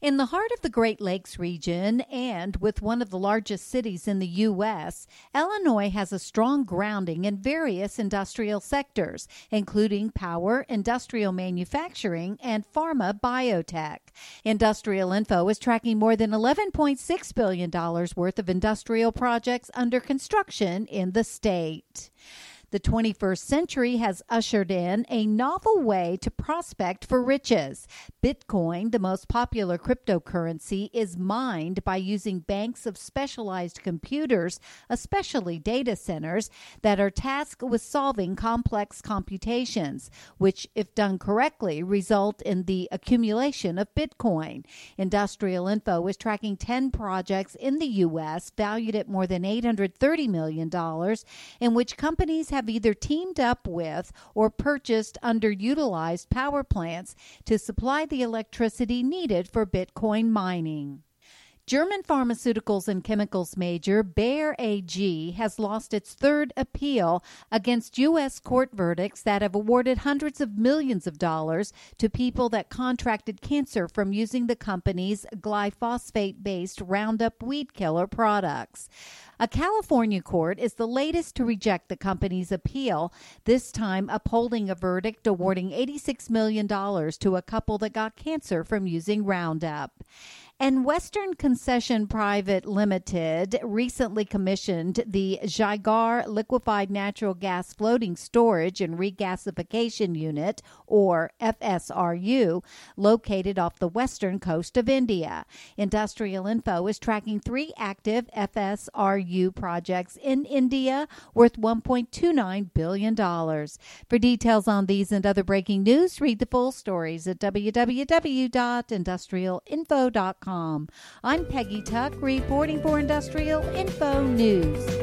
In the heart of the Great Lakes region and with one of the largest cities in the U.S., Illinois has a strong grounding in various industrial sectors, including power, industrial manufacturing, and pharma biotech. Industrial Info is tracking more than $11.6 billion worth of industrial projects under construction in the state. The 21st century has ushered in a novel way to prospect for riches. Bitcoin, the most popular cryptocurrency, is mined by using banks of specialized computers, especially data centers, that are tasked with solving complex computations, which, if done correctly, result in the accumulation of Bitcoin. Industrial Info is tracking 10 projects in the U.S. valued at more than $830 million, in which companies have have either teamed up with or purchased underutilized power plants to supply the electricity needed for Bitcoin mining. German pharmaceuticals and chemicals major Bayer AG has lost its third appeal against U.S. court verdicts that have awarded hundreds of millions of dollars to people that contracted cancer from using the company's glyphosate based Roundup weed killer products. A California court is the latest to reject the company's appeal, this time upholding a verdict awarding $86 million to a couple that got cancer from using Roundup. And Western Concession Private Limited recently commissioned the Jaigarh Liquefied Natural Gas Floating Storage and Regasification Unit, or FSRU, located off the western coast of India. Industrial Info is tracking three active FSRU projects in India worth $1.29 billion. For details on these and other breaking news, read the full stories at www.industrialinfo.com. I'm Peggy Tuck reporting for Industrial Info News.